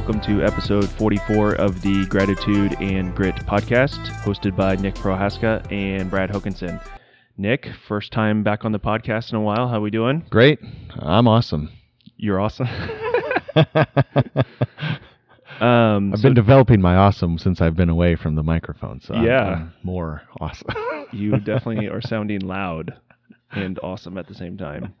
welcome to episode 44 of the Gratitude and Grit podcast, hosted by Nick Prohaska and Brad Hokinson. Nick, first time back on the podcast in a while. How we doing? Great. I'm awesome. You're awesome. um, I've so been developing my awesome since I've been away from the microphone, so yeah, I'm, I'm more awesome. you definitely are sounding loud and awesome at the same time.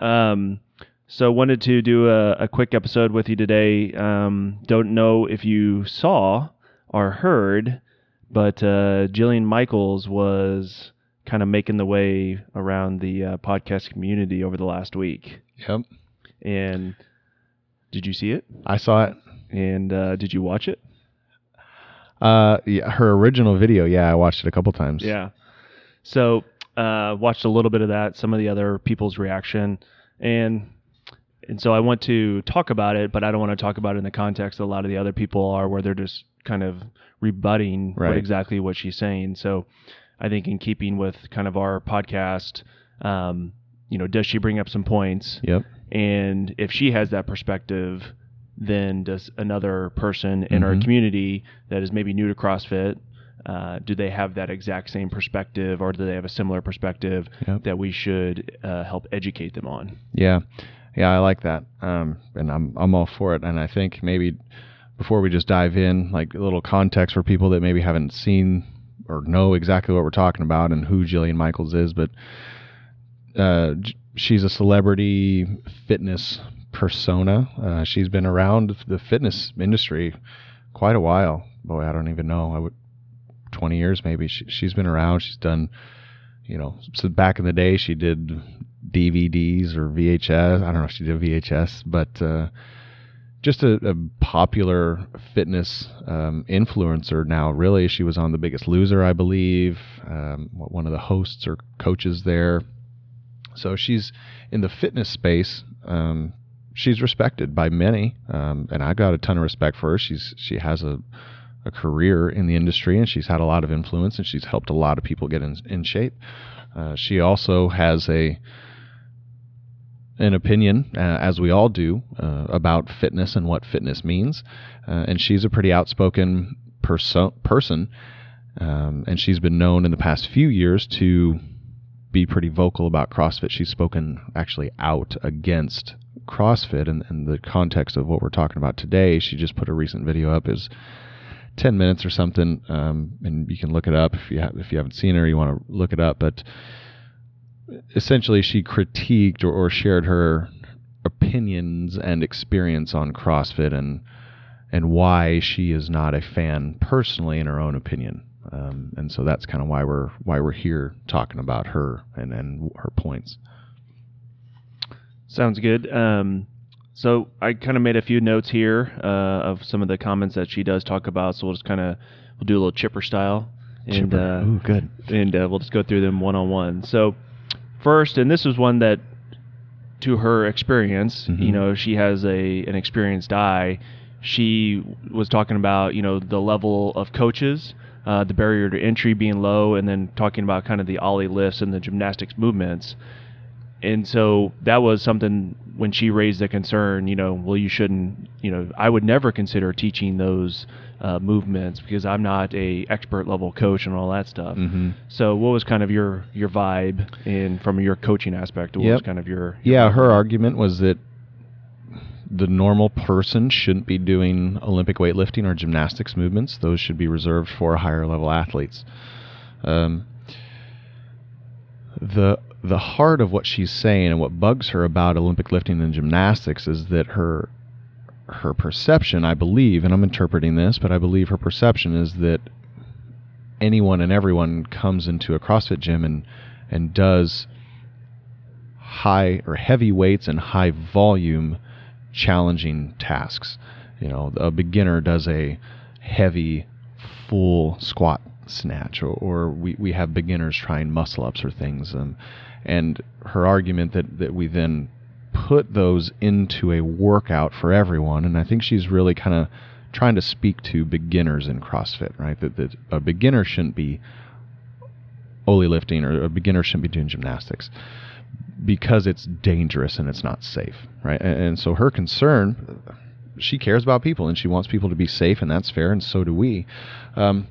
Um, so wanted to do a, a quick episode with you today. Um, don't know if you saw or heard, but uh, Jillian Michaels was kind of making the way around the uh, podcast community over the last week. Yep. And did you see it? I saw it. And uh, did you watch it? Uh, yeah, her original video. Yeah, I watched it a couple times. Yeah. So uh, watched a little bit of that, some of the other people's reaction, and and so I want to talk about it, but I don't want to talk about it in the context that a lot of the other people are, where they're just kind of rebutting right. what exactly what she's saying. So I think in keeping with kind of our podcast, um, you know, does she bring up some points? Yep. And if she has that perspective, then does another person in mm-hmm. our community that is maybe new to CrossFit uh, do they have that exact same perspective or do they have a similar perspective yep. that we should uh, help educate them on yeah yeah i like that. Um, and I'm, I'm all for it. And i think maybe before we just dive in like a little context for people that maybe haven't seen or know exactly what we're talking about and who jillian michaels is but uh, she's a celebrity fitness persona. Uh, she's been around the fitness industry quite a while. Boy i don't even know. I would 20 years maybe. She, she's been around. She's done, you know, so back in the day she did DVDs or VHS. I don't know if she did VHS, but uh, just a, a, popular fitness um, influencer now. Really, she was on The Biggest Loser, I believe. Um, one of the hosts or coaches there. So she's in the fitness space. Um, she's respected by many, um, and I got a ton of respect for her. She's she has a a career in the industry, and she's had a lot of influence, and she's helped a lot of people get in, in shape. Uh, she also has a an opinion, uh, as we all do, uh, about fitness and what fitness means. Uh, and she's a pretty outspoken perso- person, um, and she's been known in the past few years to be pretty vocal about CrossFit. She's spoken actually out against CrossFit in, in the context of what we're talking about today. She just put a recent video up is 10 minutes or something, um, and you can look it up if you have, if you haven't seen her, you want to look it up. But essentially, she critiqued or, or shared her opinions and experience on CrossFit and and why she is not a fan personally in her own opinion. Um, and so that's kind of why we're why we're here talking about her and and her points. Sounds good. Um, so I kind of made a few notes here uh, of some of the comments that she does talk about. So we'll just kind of we'll do a little chipper style, and chipper. Uh, Ooh, good. And uh, we'll just go through them one on one. So first, and this is one that, to her experience, mm-hmm. you know, she has a an experienced eye. She was talking about you know the level of coaches. Uh, the barrier to entry being low, and then talking about kind of the Oly lifts and the gymnastics movements and so that was something when she raised the concern, you know, well, you shouldn't, you know, I would never consider teaching those uh, movements because I'm not a expert level coach and all that stuff. Mm-hmm. So, what was kind of your your vibe in from your coaching aspect? What yep. was kind of your, your yeah? Her argument was that the normal person shouldn't be doing Olympic weightlifting or gymnastics movements; those should be reserved for higher level athletes. Um, the the heart of what she's saying and what bugs her about Olympic lifting and gymnastics is that her her perception, I believe, and I'm interpreting this, but I believe her perception is that anyone and everyone comes into a CrossFit gym and and does high or heavy weights and high volume challenging tasks. You know, a beginner does a heavy full squat snatch or, or we, we have beginners trying muscle ups or things um, and her argument that, that we then put those into a workout for everyone and i think she's really kind of trying to speak to beginners in crossfit right that, that a beginner shouldn't be Oly lifting or a beginner shouldn't be doing gymnastics because it's dangerous and it's not safe right and, and so her concern she cares about people and she wants people to be safe, and that's fair, and so do we. Um,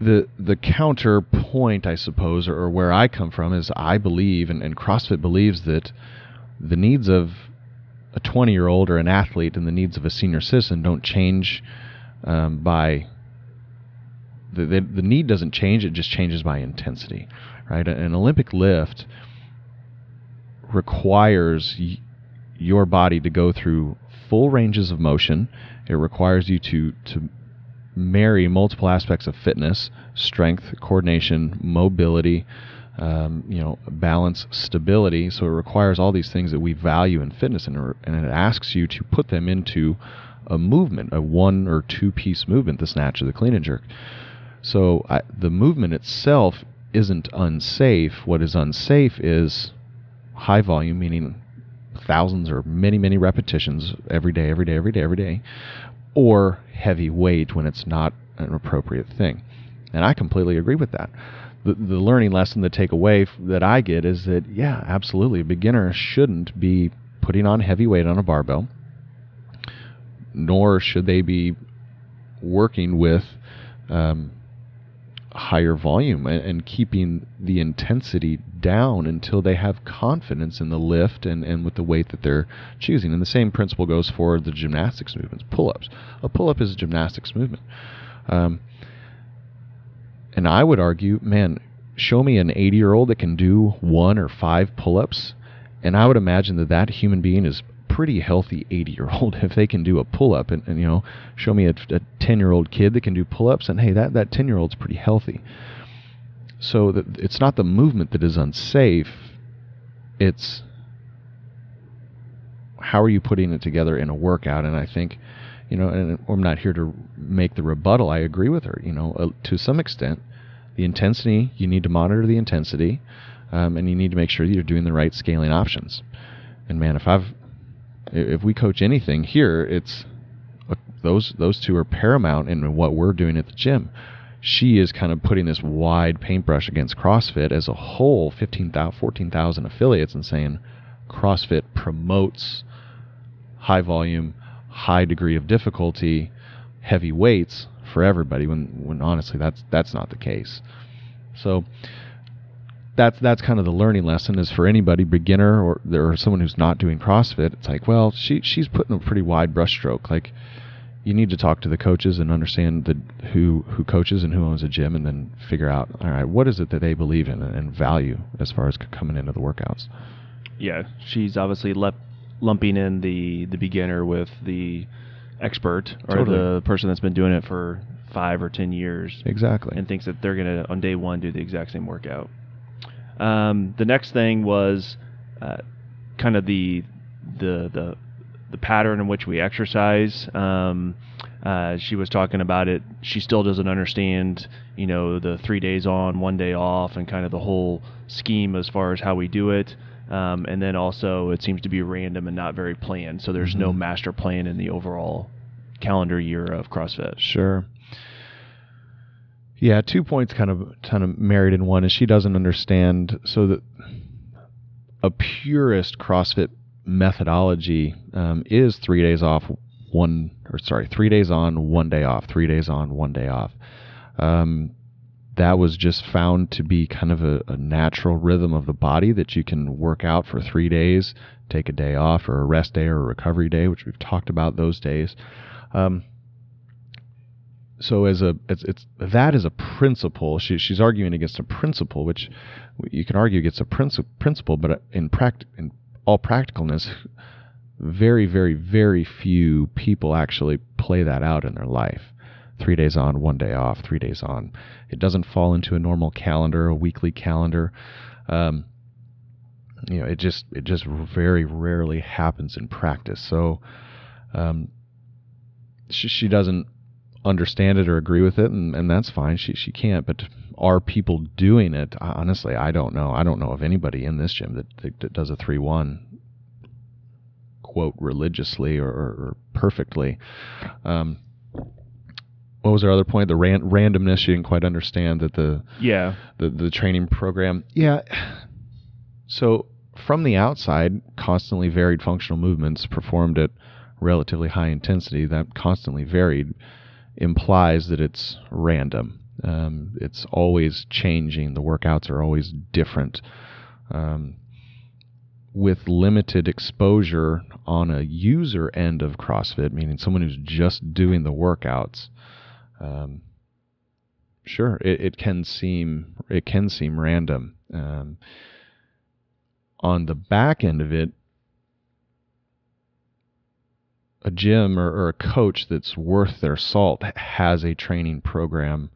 the the counterpoint, I suppose, or, or, where I come from is I believe, and, and CrossFit believes that the needs of a 20 year old or an athlete and the needs of a senior citizen don't change um, by the, the, the need doesn't change; it just changes by intensity, right? An Olympic lift requires y- your body to go through full ranges of motion. It requires you to to marry multiple aspects of fitness, strength, coordination, mobility, um, you know, balance, stability. So it requires all these things that we value in fitness, and, and it asks you to put them into a movement, a one or two piece movement, the snatch or the clean and jerk. So I, the movement itself isn't unsafe. What is unsafe is high volume, meaning thousands or many, many repetitions every day, every day, every day, every day, or heavy weight when it's not an appropriate thing. And I completely agree with that. The, the learning lesson the takeaway that I get is that, yeah, absolutely, a beginner shouldn't be putting on heavy weight on a barbell, nor should they be working with um, higher volume and, and, keeping the intensity down until they have confidence in the lift and, and with the weight that they're choosing. And the same principle goes for the gymnastics movements, pull ups. A pull up is a gymnastics movement. Um, and I would argue, man, show me an 80 year old that can do one or five pull ups, and I would imagine that that human being is pretty healthy 80 year old if they can do a pull up and, and, you know show me a 10 year old kid that can do pull ups and hey that that 10 year old's pretty healthy so that it's not the movement that is unsafe it's how are you putting it together in a workout? And i think you know and i'm not here to make the rebuttal. I agree with her you know uh, to some extent the intensity you need to monitor the intensity um, and you need to make sure that you're doing the right scaling options. And man if i've if we coach anything here, it's uh, those those two are paramount in what we're doing at the gym. She is kind of putting this wide paintbrush against CrossFit as a whole, 15,000, 14,000 affiliates, and saying CrossFit promotes high volume, high degree of difficulty, heavy weights for everybody. When when honestly, that's that's not the case. So that's that's kind of the learning lesson is for anybody beginner or or someone who's not doing CrossFit. It's like, well, she she's putting a pretty wide brushstroke. Like, you need to talk to the coaches and understand the who who coaches and who owns a gym, and then figure out, all right, what is it that they believe in and value as far as coming into the workouts. Yeah, she's obviously le- lumping in the the beginner with the expert or totally. the person that's been doing it for five or ten years. Exactly. And thinks that they're gonna on day one do the exact same workout. Um, the next thing was uh, kind of the the the the pattern in which we exercise. Um, uh, she was talking about it. She still doesn't understand, you know, the three days on, one day off, and kind of the whole scheme as far as how we do it. Um, and then also, it seems to be random and not very planned. So there's mm-hmm. no master plan in the overall calendar year of CrossFit. Sure. Yeah, two points kind of kind of married in one is she doesn't understand so that a purist CrossFit methodology um, is three days off, one or sorry, three days on, one day off, three days on, one day off. Um, that was just found to be kind of a, a, natural rhythm of the body that you can work out for three days, take a day off, or a rest day or a recovery day, which we've talked about those days. Um, so as a it's, it's that is a principle. She, she's arguing against a principle, which you can argue against a princi- principle, but in practice in all practicalness, very very very few people actually play that out in their life. Three days on, one day off. Three days on. It doesn't fall into a normal calendar, a weekly calendar. Um, you know, it just it just very rarely happens in practice. So um, she, she doesn't understand it or agree with it, and, and that's fine. She she can't. But are people doing it? Honestly, I don't know. I don't know of anybody in this gym that, that does a three one quote religiously or, or perfectly. Um, what was our other point? The ran- randomness. You didn't quite understand that the yeah the the training program. Yeah. So from the outside, constantly varied functional movements performed at relatively high intensity that constantly varied implies that it's random. Um, it's always changing. The workouts are always different. Um, with limited exposure on a user end of CrossFit, meaning someone who's just doing the workouts, um, sure, it, it, can seem it can seem random. Um, on the back end of it, a gym or, or, a coach that's worth their salt has a training program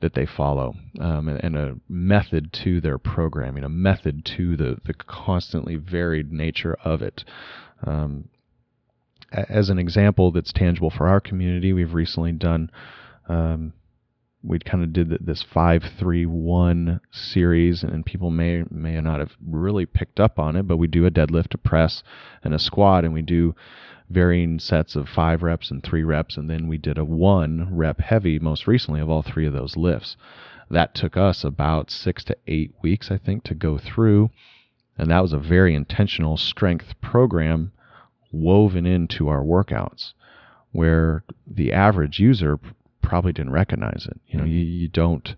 that they follow um, and, and, a method to their programming, a method to the, the constantly varied nature of it. Um, as an example that's tangible for our community, we've recently done, um, we kind of did this 531 series, and people may, may not have really picked up on it, but we do a deadlift, a press, and a squat, and we do varying sets of five reps and three reps, and then we did a one rep heavy most recently of all three of those lifts. That took us about six to eight weeks, I think, to go through. And that was a very intentional strength program woven into our workouts where the average user probably didn't recognize it. You know, you, you don't,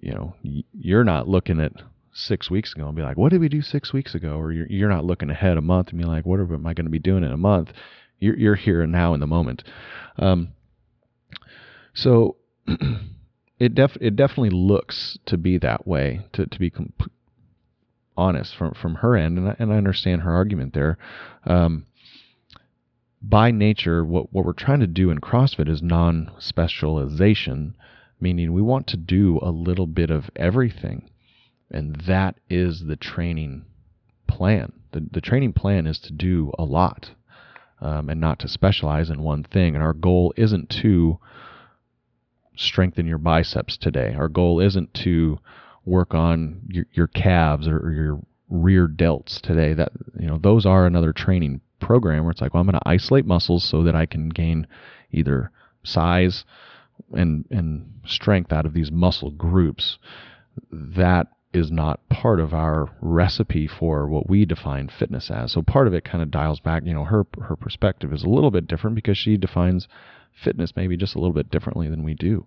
you know, you're not looking at six weeks ago and be like, what did we do six weeks ago? Or you're, you're not looking ahead a month and be like, what am I going to be doing in a month? You're, you're here and now in the moment. Um, so it def it definitely looks to be that way. To to be comp- honest from from her end, and I, and I understand her argument there. Um, by nature, what what we're trying to do in CrossFit is non specialization, meaning we want to do a little bit of everything. And that is the training plan. The, the training plan is to do a lot um, and not to specialize in one thing. And our goal isn't to strengthen your biceps today. Our goal isn't to work on your, your calves or, or your rear delts today. That you know those are another training program where it's like, well, I'm going to isolate muscles so that I can gain either size and and strength out of these muscle groups. That is not part of our recipe for what we define fitness as. So part of it kind of dials back, you know, her her perspective is a little bit different because she defines fitness maybe just a little bit differently than we do,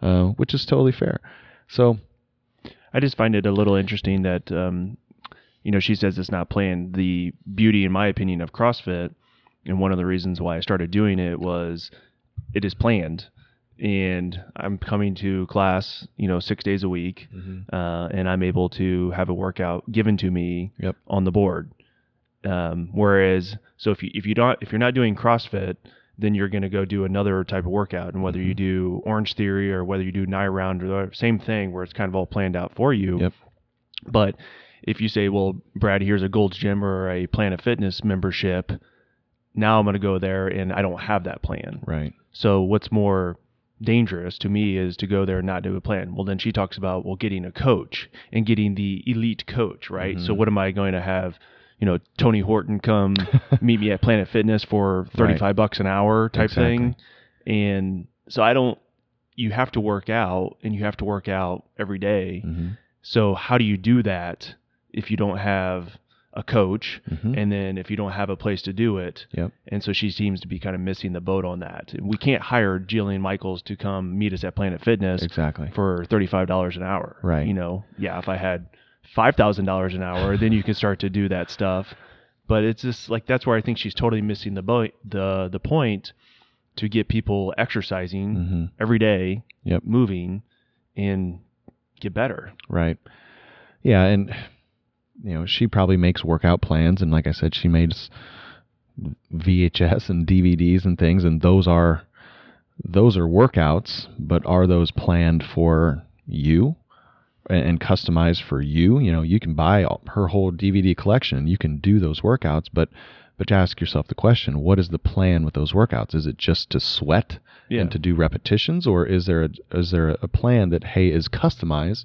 uh, which is totally fair. So I just find it a little interesting that um, you know she says it's not planned. The beauty, in my opinion, of CrossFit, and one of the reasons why I started doing it was it is planned and I'm coming to class, you know, six days a week, mm-hmm. uh, and I'm able to have a workout given to me yep. on the board. Um, whereas, so if you if you don't if you're not doing CrossFit, then you're going to go do another type of workout, and whether mm-hmm. you do Orange Theory or whether you do Nine Round or the same thing, where it's kind of all planned out for you. Yep. But if you say, well, Brad, here's a Gold's Gym or a Planet Fitness membership, now I'm going to go there and I don't have that plan. Right. So what's more dangerous to me is to go there and not do a plan. Well, then she talks about well getting a coach and getting the elite coach, right? Mm-hmm. So what am I going to have? You know, Tony Horton come meet me at Planet Fitness for thirty-five right. bucks an hour type exactly. thing, and so I don't. You have to work out, and you have to work out every day. Mm-hmm. So how do you do that if you don't have a coach, mm-hmm. and then if you don't have a place to do it, yep. and so she seems to be kind of missing the boat on that. We can't hire Jillian Michaels to come meet us at Planet Fitness exactly for thirty five dollars an hour. Right. You know, yeah, if I had five thousand dollars an hour, then you can start to do that stuff. But it's just like that's where I think she's totally missing the boat, the the point to get people exercising mm-hmm. every day, yep. moving, and get better. Right. Yeah, and you know, she probably makes workout plans, and like I said, she makes VHS and DVDs and things, and those are those are workouts, but are those planned for you and, customized for you? You know, you can buy her whole DVD collection, you can do those workouts, but but ask yourself the question: What is the plan with those workouts? Is it just to sweat yeah. and to do repetitions, or is there a, is there a plan that hey is customized?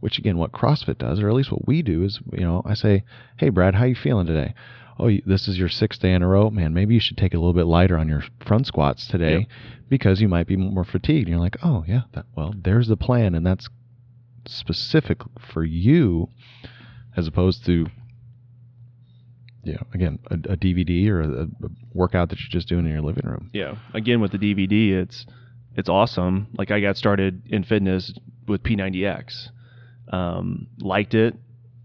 Which again, what CrossFit does, or at least what we do, is you know, I say, "Hey, Brad, how you feeling today?" Oh, this is your sixth day in a row, man. Maybe you should take it a little bit lighter on your front squats today, yep. because you might be more fatigued. And you're like, "Oh, yeah, that, well, there's the plan, and that's specific for you." as opposed to you know, again, a, a DVD or a, a, workout that you're just doing in your living room. Yeah. Again, with the DVD, it's it's awesome. Like I got started in fitness with P90X, um, liked it,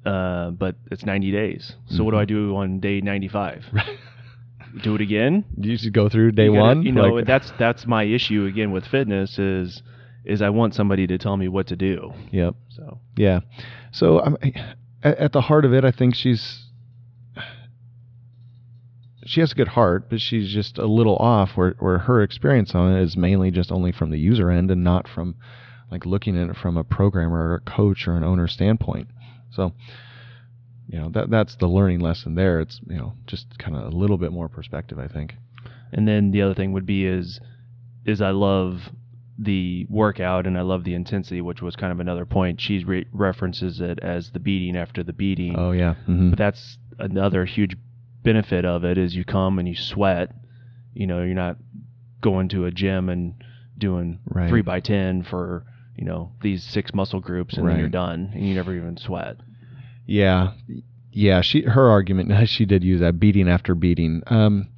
uh, but it's 90 days. So mm-hmm. what do I do on day 95? do it again? You should go through day you gotta, one. You know, like... that's that's my issue again with fitness is is I want somebody to tell me what to do. Yep. So yeah. So I'm, at, at the heart of it, I think she's she has a good heart, but she's just a little off where, where her experience on it is mainly just only from the user end and not from like looking at it from a programmer or a coach or an owner standpoint. So, you know, that that's the learning lesson there. It's, you know, just kind of a little bit more perspective, I think. And then the other thing would be is is I love the workout and I love the intensity, which was kind of another point. She re- references it as the beating after the beating. Oh yeah. Mm-hmm. But that's another huge benefit of it is you come and you sweat. You know, you're not going to a gym and doing right. three by ten for you know these six muscle groups and right. then you're done and you never even sweat. Yeah, yeah. She her argument she did use that beating after beating. Um,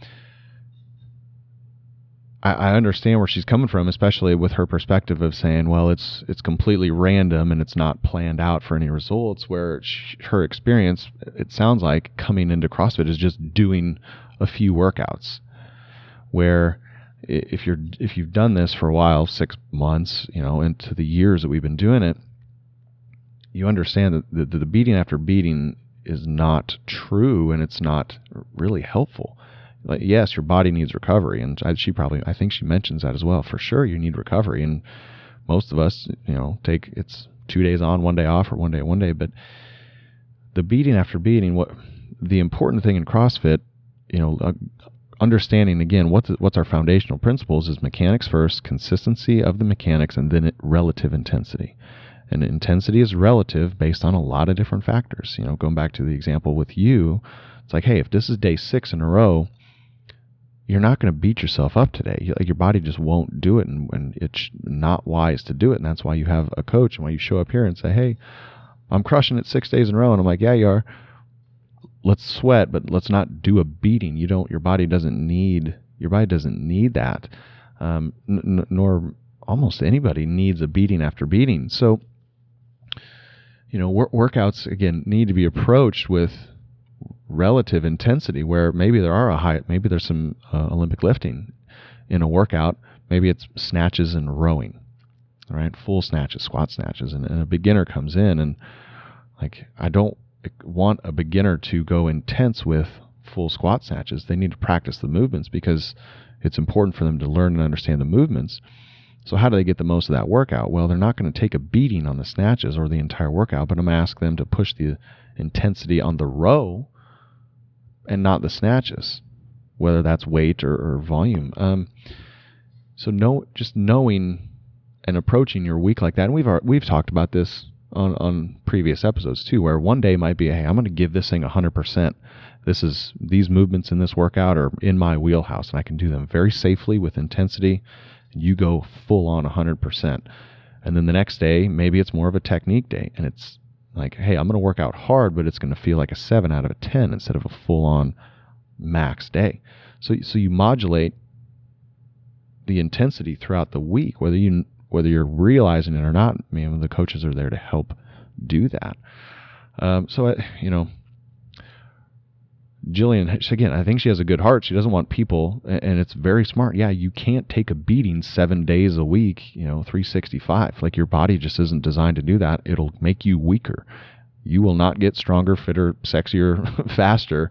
I, I understand where she's coming from, especially with her perspective of saying, well, it's it's completely random and it's not planned out for any results. Where she, her experience, it sounds like coming into CrossFit is just doing a few workouts. Where if you're if you've done this for a while, six months, you know, into the years that we've been doing it, you understand that the, the beating after beating is not true and it's not really helpful like yes, your body needs recovery, and she probably I think she mentions that as well. For sure, you need recovery, and most of us, you know, take it's two days on, one day off, or one day one day. But the beating after beating, what the important thing in CrossFit, you know, uh, understanding again what's what's our foundational principles is mechanics first, consistency of the mechanics, and then relative intensity. And intensity is relative based on a lot of different factors. You know, going back to the example with you, it's like, hey, if this is day six in a row you're not going to beat yourself up today. Like your body just won't do it, and, and it's not wise to do it. And that's why you have a coach, and why you show up here and say, "Hey, I'm crushing it six days in a row," and I'm like, "Yeah, you are." Let's sweat, but let's not do a beating. You don't. Your body doesn't need. Your body doesn't need that. Um, n- nor almost anybody needs a beating after beating. So, you know, wor- workouts again need to be approached with relative intensity where maybe there are a high maybe there's some uh, olympic lifting in a workout maybe it's snatches and rowing right full snatches squat snatches and, and a beginner comes in and like i don't want a beginner to go intense with full squat snatches they need to practice the movements because it's important for them to learn and understand the movements so how do they get the most of that workout well they're not going to take a beating on the snatches or the entire workout but i'm going to ask them to push the intensity on the row and not the snatches, whether that's weight or, or volume. Um, so no, just knowing and approaching your week like that, and we've we've talked about this on on previous episodes too, where one day might be, hey, I'm going to give this thing 100%. This is these movements in this workout are in my wheelhouse, and I can do them very safely with intensity. You go full on 100%. And then the next day, maybe it's more of a technique day, and it's like, hey, I'm going to work out hard, but it's going to feel like a 7 out of a 10 instead of a full on max day. So, so you modulate the intensity throughout the week, whether you whether you're realizing it or not. I mean, the coaches are there to help do that. Um, so, I, you know, Jillian, again, I think she has a good heart. She doesn't want people, and it's very smart. Yeah, you can't take a beating seven days a week, you know, 365. Like your body just isn't designed to do that. It'll make you weaker. You will not get stronger, fitter, sexier, faster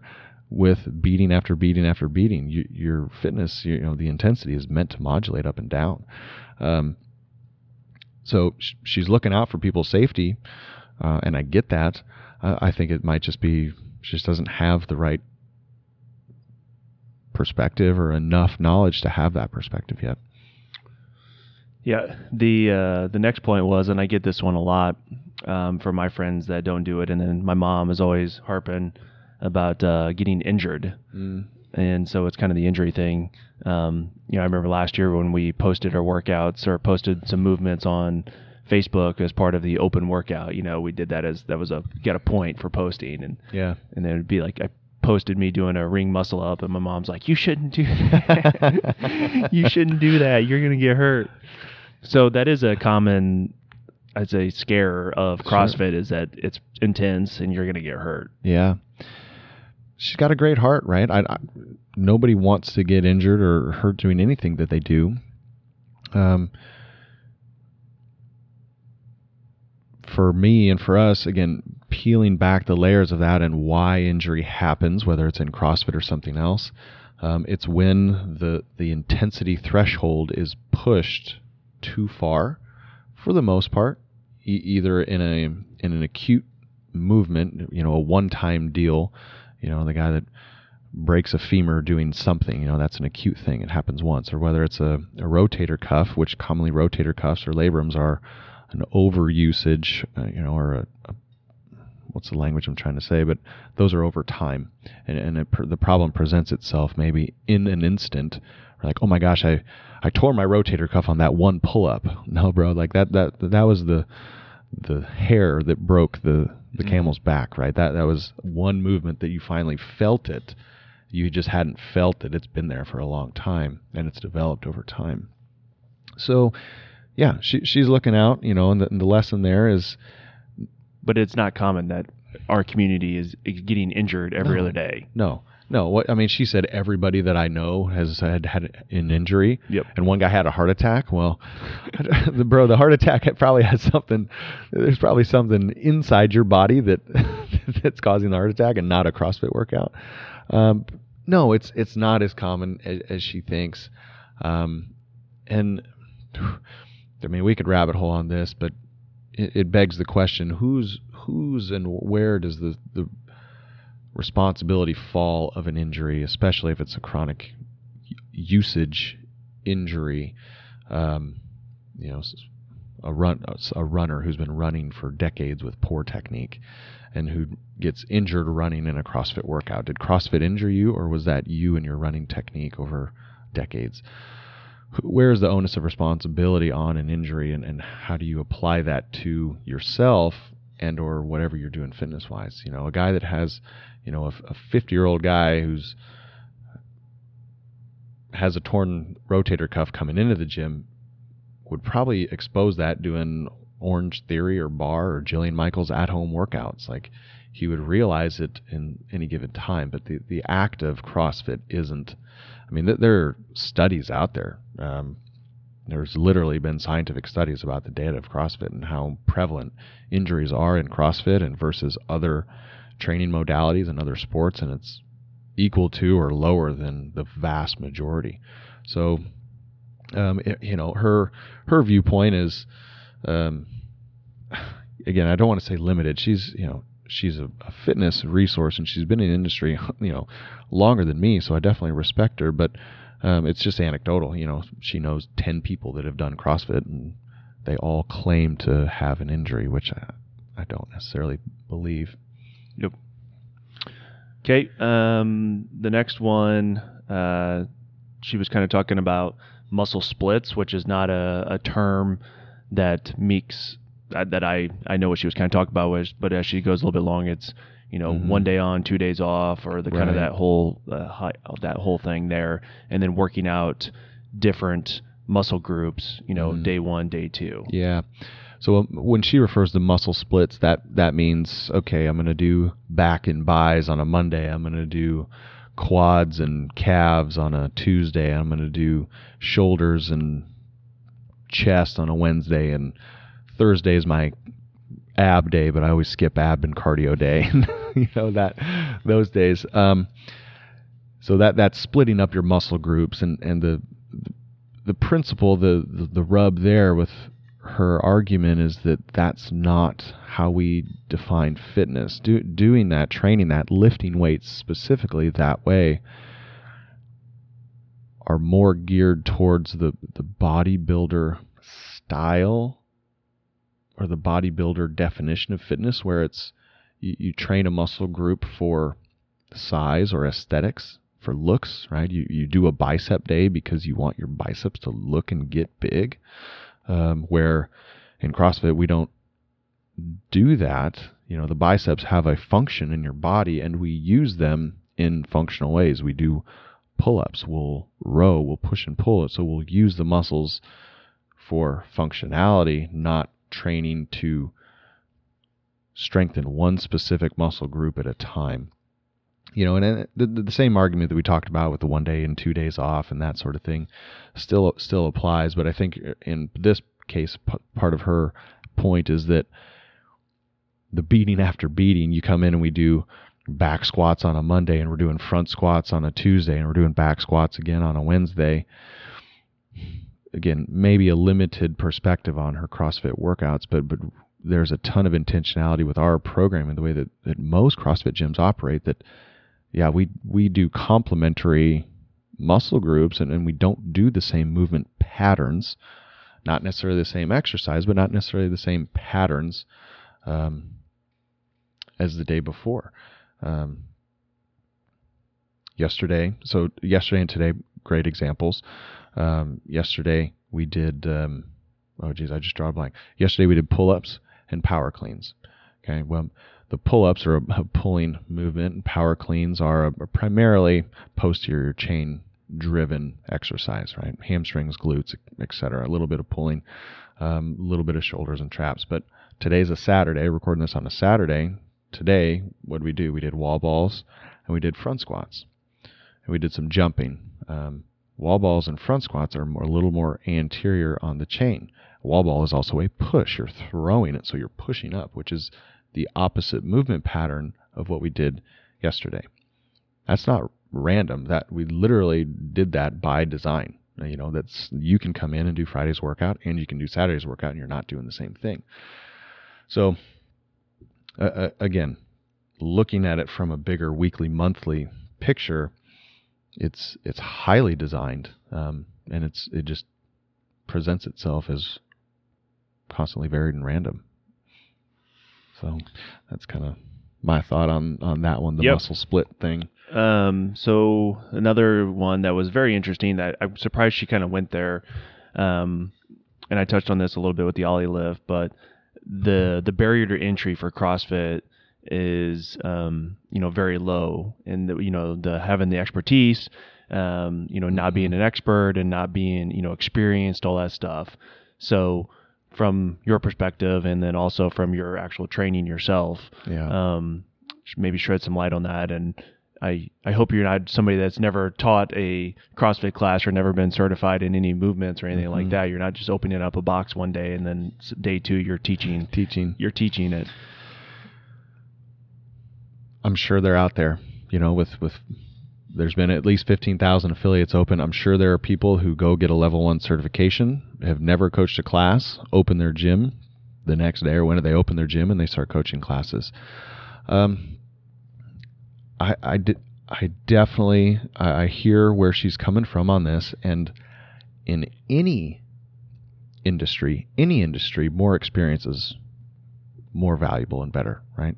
with beating after beating after beating. You, your fitness, you know, the intensity is meant to modulate up and down. Um, so sh- she's looking out for people's safety, uh, and I get that. Uh, I think it might just be she just doesn't have the right perspective or enough knowledge to have that perspective yet. Yeah, the uh, the next point was, and I get this one a lot um, from my friends that don't do it, and then my mom is always harping about uh, getting injured, mm. And so it's kind of the injury thing. Um, you know, I remember last year when we posted our workouts or posted some movements on Facebook as part of the open workout. You know, we did that as that was a got a point for posting, and Yeah. and then it'd be like I posted me doing a ring muscle up, and my mom's like, "You shouldn't do that. you shouldn't do that. You're gonna get hurt." So that is a common, I'd say, scare of Sure. CrossFit is that it's intense and you're gonna get hurt. Yeah. She's got a great heart, right? I, I, nobody wants to get injured or hurt doing anything that they do. Um, for me and for us, again, peeling back the layers of that and why injury happens, whether it's in CrossFit or something else, um, it's when the the intensity threshold is pushed too far, for the most part, e- either in a in an acute movement, you know, a one-time deal, you know, the guy that breaks a femur doing something, you know, that's an acute thing. It happens once. Or whether it's a, a rotator cuff, which commonly rotator cuffs or labrums are an overusage, uh, you know, or a, a what's the language I'm trying to say, but those are over time, and and it, the problem presents itself maybe in an instant. Like, oh my gosh, I I tore my rotator cuff on that one pull up. No, bro, like that that that was the the hair that broke the the Mhm. camel's back, right? That that was one movement that you finally felt it. You just hadn't felt it. It's been there for a long time, and it's developed over time. So, yeah, she she's looking out, you know, and the, and the lesson there is But it's not common that our community is getting injured every No. other day. no, no. What I mean, she said everybody that I know has had had an injury, Yep. and one guy had a heart attack. Well, the bro, the heart attack probably has something. There's probably something inside your body that that's causing the heart attack, and not a CrossFit workout. Um, no, it's it's not as common as, as she thinks, um, and I mean we could rabbit hole on this, but it, it begs the question: who's who's and where does the the responsibility fall of an injury, especially if it's a chronic usage injury. Um, you know, a run a runner who's been running for decades with poor technique, and who gets injured running in a CrossFit workout. Did CrossFit injure you, or was that you and your running technique over decades? Where is the onus of responsibility on an injury, and, and how do you apply that to yourself and or whatever you're doing fitness wise? You know, a guy that has you know, a 50 year old guy who's has a torn rotator cuff coming into the gym would probably expose that doing Orange Theory or Barre or Jillian Michaels at home workouts. Like he would realize it in any given time, but the, the act of CrossFit isn't. I mean, th- there are studies out there. Um, there's literally been scientific studies about the data of CrossFit and how prevalent injuries are in CrossFit and versus other training modalities and other sports, and it's equal to or lower than the vast majority. So, um, it- you know, her her viewpoint is, um, again, I don't want to say limited. She's you know she's a, a fitness resource and she's been in the industry you know longer than me, so I definitely respect her. But um, it's just anecdotal. You know, she knows ten people that have done CrossFit and they all claim to have an injury, which I, I don't necessarily believe. Yep. Okay. Um, the next one, uh, she was kind of talking about muscle splits, which is not a, a term that Meeks that, that I I know what she was kind of talking about was, but as she goes a little bit long, it's you know Mhm. one day on, two days off, or the kind of that whole uh, that whole thing there, and then working out different muscle groups. You know, Mhm. day one, day two. Yeah. So um, when she refers to muscle splits, that that means okay, I'm going to do back and buys on a Monday. I'm going to do quads and calves on a Tuesday. I'm going to do shoulders and chest on a Wednesday, and Thursday is my ab day, but I always skip ab and cardio day. you know that those days. Um, so that that's splitting up your muscle groups, and and the the principle, the, the the rub there with her argument is that that's not how we define fitness. Do, doing that, training that, lifting weights specifically that way are more geared towards the, the bodybuilder style or the bodybuilder definition of fitness, where it's you, you train a muscle group for size or aesthetics, for looks, right? You, you do a bicep day because you want your biceps to look and get big um, where in CrossFit, we don't do that. You know, the biceps have a function in your body, and we use them in functional ways. We do pull ups, we'll row, we'll push and pull it. So we'll use the muscles for functionality, not training to strengthen one specific muscle group at a time. You know, and the, the same argument that we talked about with the one day and two days off and that sort of thing still still applies. But I think in this case, part of her point is that the beating after beating, you come in and we do back squats on a Monday and we're doing front squats on a Tuesday and we're doing back squats again on a Wednesday. Again, maybe a limited perspective on her CrossFit workouts, but but there's a ton of intentionality with our program and the way that, that most CrossFit gyms operate that yeah, we we do complementary muscle groups and, and we don't do the same movement patterns. Not necessarily the same exercise, but not necessarily the same patterns um, as the day before. Um, yesterday, so yesterday and today, great examples. Um, yesterday we did. Um, oh geez, I just draw a blank. Yesterday we did pull-ups and power cleans. Okay, well, the pull-ups are a, a pulling movement, and power cleans are a, primarily posterior chain driven exercise, right? Hamstrings, glutes, etc. A little bit of pulling, um, a little bit of shoulders and traps. But today's a Saturday. Recording this on a Saturday. Today, what did we do? We did wall balls and we did front squats, and we did some jumping. Um, wall balls and front squats are more, a little more anterior on the chain. Wall ball is also a push. You're throwing it, so you're pushing up, which is the opposite movement pattern of what we did yesterday. That's not random. That we literally did that by design. You know, that's you can come in and do Friday's workout and you can do Saturday's workout and you're not doing the same thing. So uh, again, looking at it from a bigger weekly, monthly picture, it's it's highly designed, um, and it's it just presents itself as constantly varied and random. So that's kind of my thought on on that one, the yep. muscle split thing. Um, so another one that was very interesting that I'm surprised she kind of went there. Um, and I touched on this a little bit with the Oly lift, but the the barrier to entry for CrossFit is um, you know very low, and the, you know the having the expertise, um, you know not being an expert and not being you know experienced, all that stuff. So from your perspective and then also from your actual training yourself. Yeah. Um, maybe shed some light on that and I, I hope you're not somebody that's never taught a CrossFit class or never been certified in any movements or anything mm-hmm. like that. You're not just opening up a box one day and then day two you're teaching. Teaching. You're teaching it. I'm sure they're out there. You know, with with there's been at least 15,000 affiliates open. I'm sure there are people who go get a level one certification, have never coached a class, open their gym the next day or when they open their gym and they start coaching classes. Um, I, I, di- I definitely I, I hear where she's coming from on this, and in any industry, any industry, more experience is more valuable and better, right?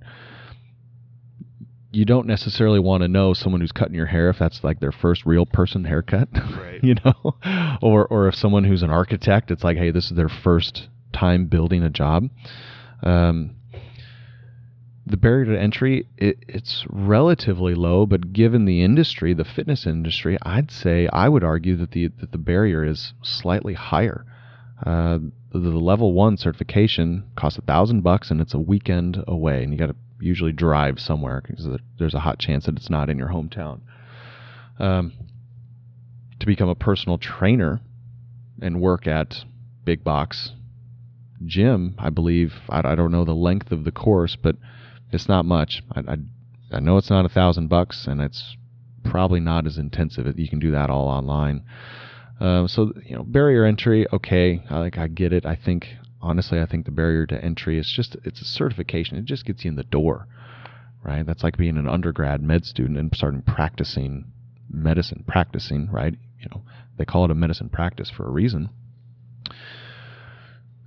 You don't necessarily want to know someone who's cutting your hair if that's like their first real person haircut, right. you know, or or if someone who's an architect, it's like, hey, this is their first time building a job. Um, the barrier to entry it, it's relatively low, but given the industry, the fitness industry, I'd say I would argue that the that the barrier is slightly higher. Uh, the, the level one certification costs a thousand bucks and it's a weekend away, and you got to usually drive somewhere because there's a hot chance that it's not in your hometown. Um, to become a personal trainer and work at big box gym, I believe I, I don't know the length of the course, but it's not much. I, I, I know it's not a thousand bucks, and it's probably not as intensive. You can do that all online. Uh, so you know, barrier entry, okay, I like I get it. I think honestly, I think the barrier to entry is just it's a certification. It just gets you in the door, right? That's like being an undergrad med student and starting practicing medicine, practicing, right? You know, they call it a medicine practice for a reason.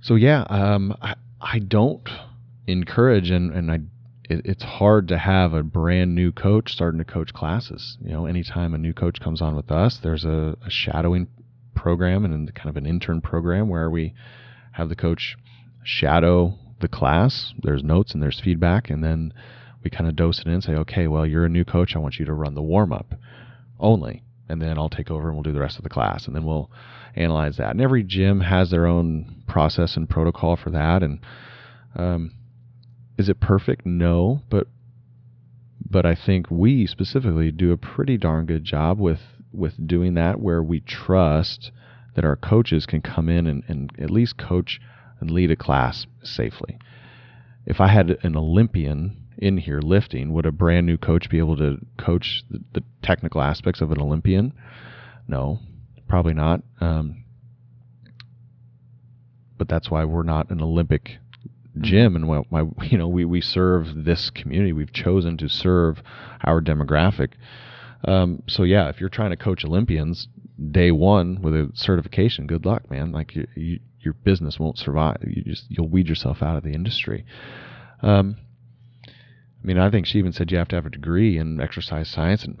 So yeah, um, I I don't encourage and and I it, it's hard to have a brand new coach starting to coach classes. You know, anytime a new coach comes on with us, there's a, a shadowing program and kind of an intern program where we have the coach shadow the class. There's notes and there's feedback, and then we kind of dose it in and say, okay, well, you're a new coach. I want you to run the warm up only. And then I'll take over and we'll do the rest of the class. And then we'll analyze that. And every gym has their own process and protocol for that. And um, is it perfect? No. But but I think we specifically do a pretty darn good job with with doing that where we trust that our coaches can come in and, and at least coach and lead a class safely. If I had an Olympian in here lifting, would a brand new coach be able to coach the, the technical aspects of an Olympian? No, probably not. Um, but that's why we're not an Olympic gym, and why, why you know we we serve this community. We've chosen to serve our demographic. Um, so yeah, if you're trying to coach Olympians day one with a certification, good luck, man. Like you, you, your business won't survive. You just you'll weed yourself out of the industry. Um, I mean, I think she even said you have to have a degree in exercise science, and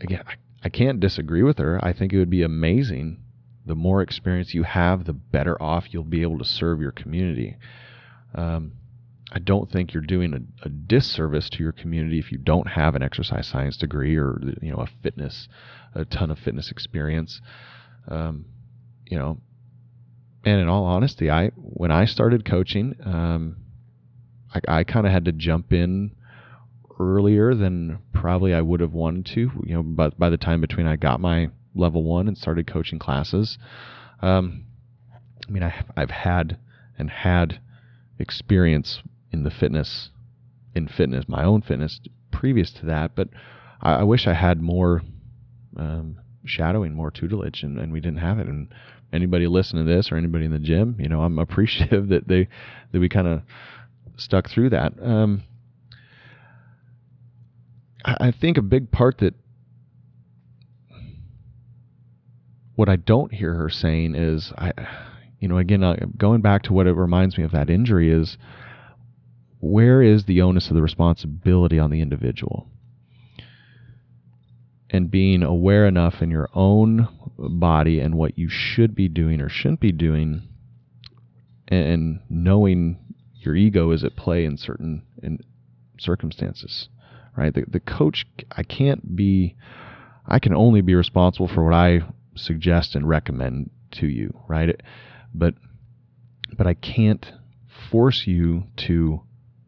again, I, I can't disagree with her. I think it would be amazing. The more experience you have, the better off you'll be able to serve your community. Um, I don't think you're doing a, a, disservice to your community if you don't have an exercise science degree or you know a fitness, a ton of fitness experience. Um, you know, and in all honesty, I when I started coaching, um, I, I kind of had to jump in earlier than probably I would have wanted to. You know, but by the time between I got my level one and started coaching classes, um, I mean I, I've had and had experience in the fitness, in fitness, my own fitness previous to that, but I, I wish I had more um, shadowing, more tutelage, and, and we didn't have it. And anybody listening to this or anybody in the gym, you know, I'm appreciative that they that we kind of stuck through that. Um, I think a big part that what I don't hear her saying is, I, you know, again, going back to what it reminds me of that injury is, where is the onus of the responsibility on the individual? And being aware enough in your own body and what you should be doing or shouldn't be doing, and knowing your ego is at play in certain in circumstances right? The, the coach, I can't be, I can only be responsible for what I suggest and recommend to you, right? But, but I can't force you to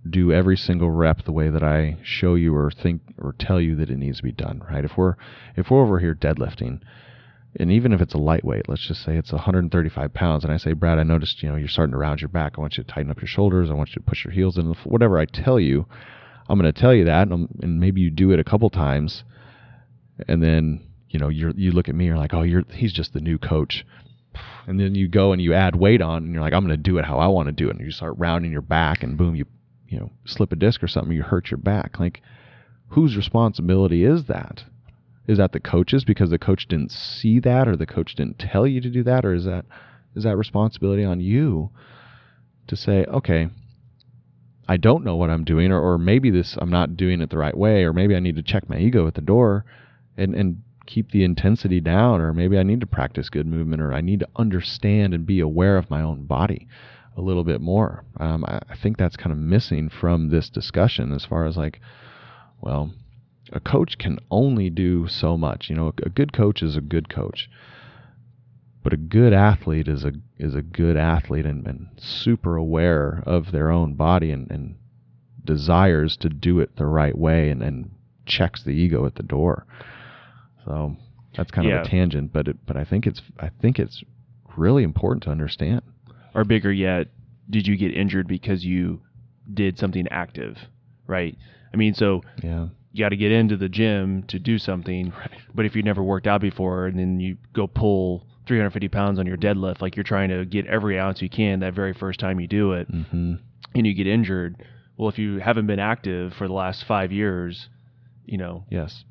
do every single rep the way that I show you or think or tell you that it needs to be done, right? If we're, if we're over here deadlifting, and even if it's a lightweight, let's just say it's 135 pounds, and I say, Brad, I noticed, you know, you're starting to round your back. I want you to tighten up your shoulders. I want you to push your heels in. Whatever I tell you, I'm going to tell you that, and, and, maybe you do it a couple times, and then you know you you look at me, you're like, oh, you're he's just the new coach, and then you go and you add weight on, and you're like, I'm going to do it how I want to do it, and you start rounding your back, and boom, you you know slip a disc or something, you hurt your back. Like, whose responsibility is that? Is that the coach's because the coach didn't see that, or the coach didn't tell you to do that, or is that is that responsibility on you to say, okay, I don't know what I'm doing, or, or maybe this I'm not doing it the right way, or maybe I need to check my ego at the door and, and keep the intensity down, or maybe I need to practice good movement, or I need to understand and be aware of my own body a little bit more. Um, I, I think that's kind of missing from this discussion as far as like, well, a coach can only do so much. You know, a, a good coach is a good coach but a good athlete is a is a good athlete and, and super aware of their own body and, and desires to do it the right way and, and checks the ego at the door. So that's kind yeah. of a tangent, but it, but I think it's I think it's really important to understand. Or bigger yet, did you get injured because you did something active, right? I mean, so yeah. you got to get into the gym to do something, right. but if you never worked out before and then you go pull 350 pounds on your deadlift, like you're trying to get every ounce you can that very first time you do it, mm-hmm. and you get injured. Well, if you haven't been active for the last five years, you know. Yes.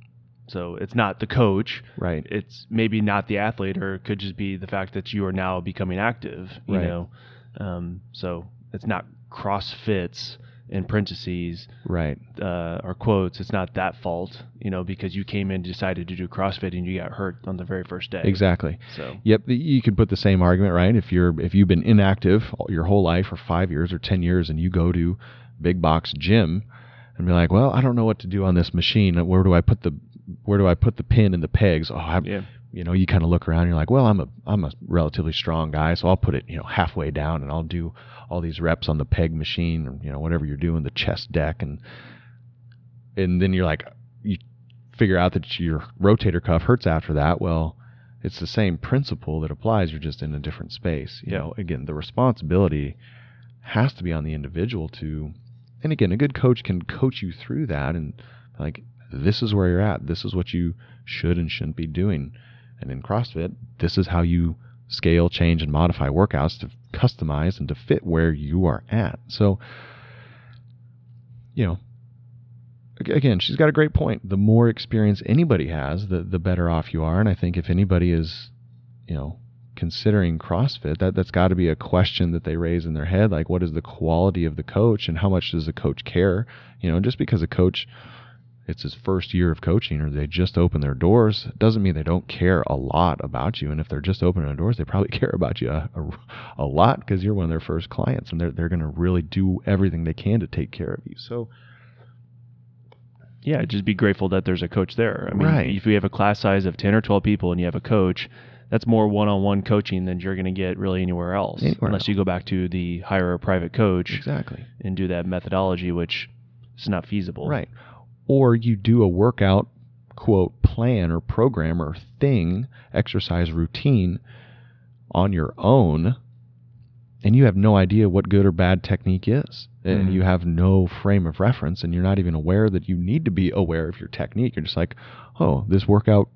So it's not the coach, right? It's maybe not the athlete, or it could just be the fact that you are now becoming active. You right. know, um, so it's not CrossFit's in parentheses Right. uh, or quotes, it's not that fault, you know, because you came in, decided to do CrossFit, and you got hurt on the very first day. Exactly. So Yep, you could put the same argument, right? If you're if you've been inactive your whole life or 5 years or 10 years and you go to big box gym and be like, "Well, I don't know what to do on this machine. Where do I put the where do I put the pin and the pegs?" Oh, I, yeah, you know, you kind of look around and you're like, "Well, I'm a I'm a relatively strong guy, so I'll put it, you know, halfway down and I'll do all these reps on the peg machine or you know, whatever you're doing, the chest deck and and then you're like you figure out that your rotator cuff hurts after that. Well, it's the same principle that applies. You're just in a different space. You know, again, the responsibility has to be on the individual to, and again, a good coach can coach you through that and like, this is where you're at. This is what you should and shouldn't be doing. And in CrossFit, this is how you scale, change, and modify workouts to customize and to fit where you are at. So, you know, again, she's got a great point. The more experience anybody has, the the better off you are. And I think if anybody is, you know, considering CrossFit, that that's got to be a question that they raise in their head. Like, what is the quality of the coach, and how much does the coach care? You know, just because a coach it's his first year of coaching or they just open their doors doesn't mean they don't care a lot about you and if they're just opening their doors they probably care about you a, a, a lot because you're one of their first clients and they're, they're going to really do everything they can to take care of you so yeah, just be grateful that there's a coach there. I mean, Right. if you have a class size of ten or twelve people and you have a coach, that's more one-on-one coaching than you're going to get really anywhere else, Anywhere unless you go back to the hire a private coach exactly and do that methodology, which is not feasible. Right. Or you do a workout, quote, plan or program or thing, exercise routine on your own, and you have no idea what good or bad technique is. And Mhm. you have no frame of reference, and you're not even aware that you need to be aware of your technique. You're just like, oh, this workout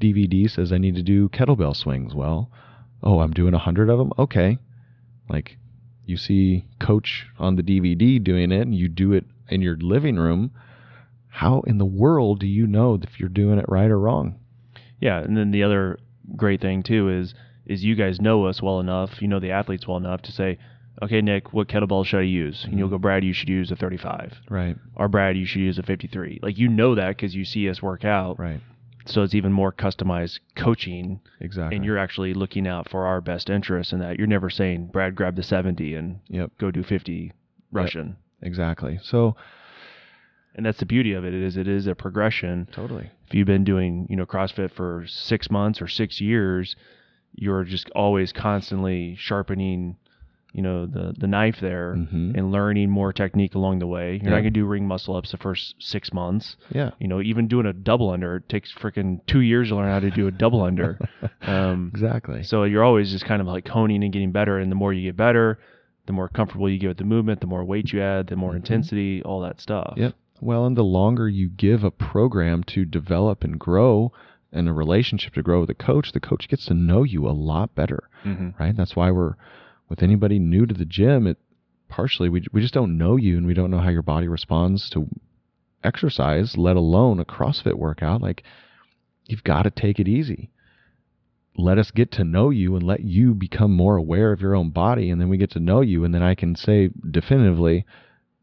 DVD says I need to do kettlebell swings. Well, oh, I'm doing a hundred of them? Okay. Like, you see coach on the DVD doing it, and you do it in your living room how in the world do you know if you're doing it right or wrong? Yeah, and then the other great thing too is is you guys know us well enough, you know the athletes well enough to say, okay, Nick, what kettlebell should I use? And you'll mm-hmm. go, Brad, you should use a 35. Right, Or Brad, you should use a 53. Like you know that because you see us work out. right, So it's even more customized coaching, exactly. and you're actually looking out for our best interests in that. You're never saying, Brad, grab the 70 and Yep. go do 50 Russian. exactly. So And that's the beauty of it is it is a progression. totally, if you've been doing you know CrossFit for six months or six years, you're just always constantly sharpening, you know, the the knife there Mhm. and learning more technique along the way. You're Yeah. not gonna do ring muscle ups the first six months. yeah, You know, even doing a double under it takes freaking two years to learn how to do a double under. Um, exactly. so you're always just kind of like honing and getting better, and the more you get better, the more comfortable you get with the movement, the more weight you add, the more Mhm. intensity, all that stuff. Yep. Well, and the longer you give a program to develop and grow, and a relationship to grow with a coach, the coach gets to know you a lot better. hmm right? That's why we're with anybody new to the gym. It partially we we just don't know you and we don't know how your body responds to exercise, let alone a CrossFit workout. Like you've got to take it easy. Let us get to know you and let you become more aware of your own body, and then we get to know you, and then I can say definitively,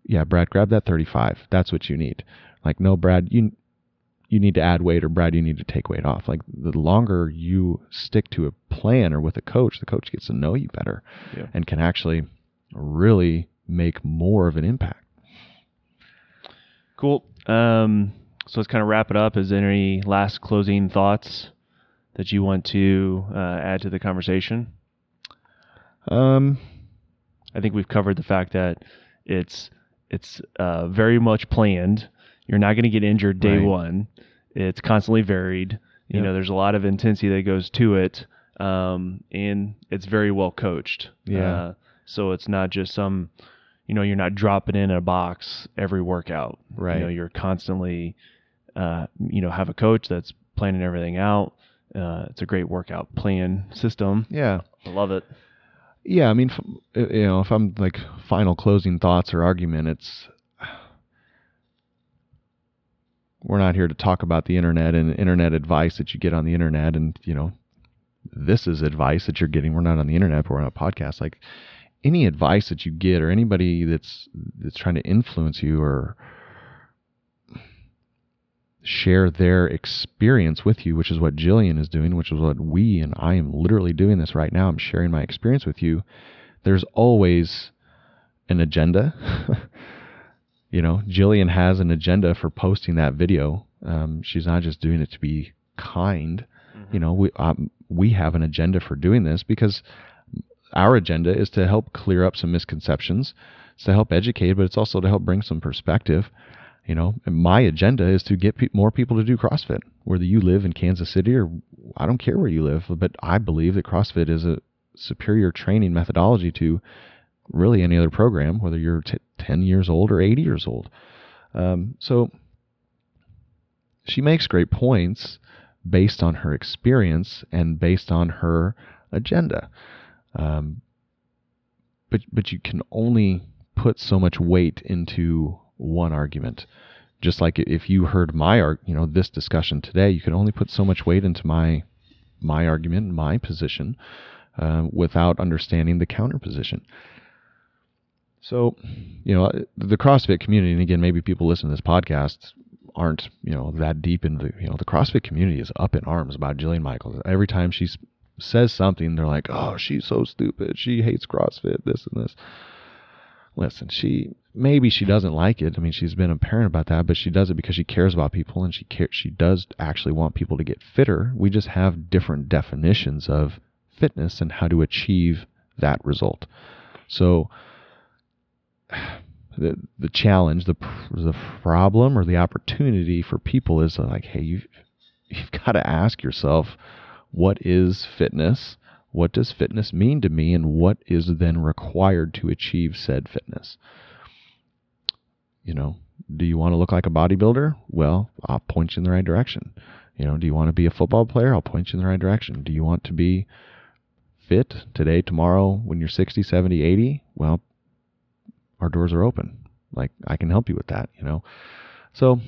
yeah, Brad, grab that 35. That's what you need. Like, no, Brad, you you need to add weight or Brad, you need to take weight off. Like the longer you stick to a plan or with a coach, the coach gets to know you better Yeah. and can actually really make more of an impact. Cool. Um, so let's kind of wrap it up. Is there any last closing thoughts that you want to uh, add to the conversation? Um, I think we've covered the fact that it's it's uh, very much planned. You're not going to get injured day Right. one. It's constantly varied. You Yep. know, there's a lot of intensity that goes to it, um, and it's very well coached. Yeah. Uh, so it's not just some, you know, you're not dropping in a box every workout. Right. You know, you're constantly, uh, you know, have a coach that's planning everything out. Uh, it's a great workout plan system. yeah. I love it. Yeah, I mean, you know, if I'm like final closing thoughts or argument, it's we're not here to talk about the internet and internet advice that you get on the internet, and you know, this is advice that you're getting. We're not on the internet, but we're on a podcast. Like any advice that you get or anybody that's that's trying to influence you or share their experience with you, which is what Jillian is doing, which is what we and I am literally doing this right now. I'm sharing my experience with you. There's always an agenda. you know, Jillian has an agenda for posting that video. Um, she's not just doing it to be kind. Mm-hmm. You know, we um, we have an agenda for doing this because our agenda is to help clear up some misconceptions. It's to help educate, but it's also to help bring some perspective. You know, my agenda is to get pe- more people to do CrossFit, whether you live in Kansas City or I don't care where you live, but I believe that CrossFit is a superior training methodology to really any other program, whether you're t- 10 years old or 80 years old. Um, so she makes great points based on her experience and based on her agenda. Um, but but you can only put so much weight into one argument. Just like if you heard my you know this discussion today, you can only put so much weight into my my argument, my position, uh, without understanding the counter position. So, you know, the CrossFit community, and again, maybe people listen to this podcast aren't you know that deep into the you know the CrossFit community is up in arms about Jillian Michaels. Every time she says something, they're like, "Oh, she's so stupid. She hates CrossFit. This and this." Listen, she maybe she doesn't like it. I mean, she's been apparent about that, but she does it because she cares about people and she she does actually want people to get fitter. We just have different definitions of fitness and how to achieve that result. So the the challenge, the the problem or the opportunity for people is like, hey, you you've got to ask yourself, what is fitness? What does fitness mean to me, and what is then required to achieve said fitness? You know, do you want to look like a bodybuilder? Well, I'll point you in the right direction. You know, do you want to be a football player? I'll point you in the right direction. Do you want to be fit today, tomorrow, when you're 60, 70, 80? Well, our doors are open. Like I can help you with that, you know. So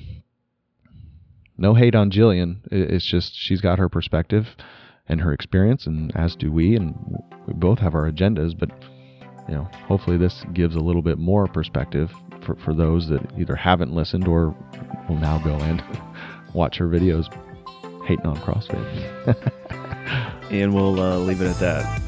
no hate on Jillian. It's just she's got her perspective and her experience, and as do we, and we both have our agendas. But you know, hopefully this gives a little bit more perspective for, for those that either haven't listened or will now go and watch her videos hating on CrossFit. and we'll uh, leave it at that.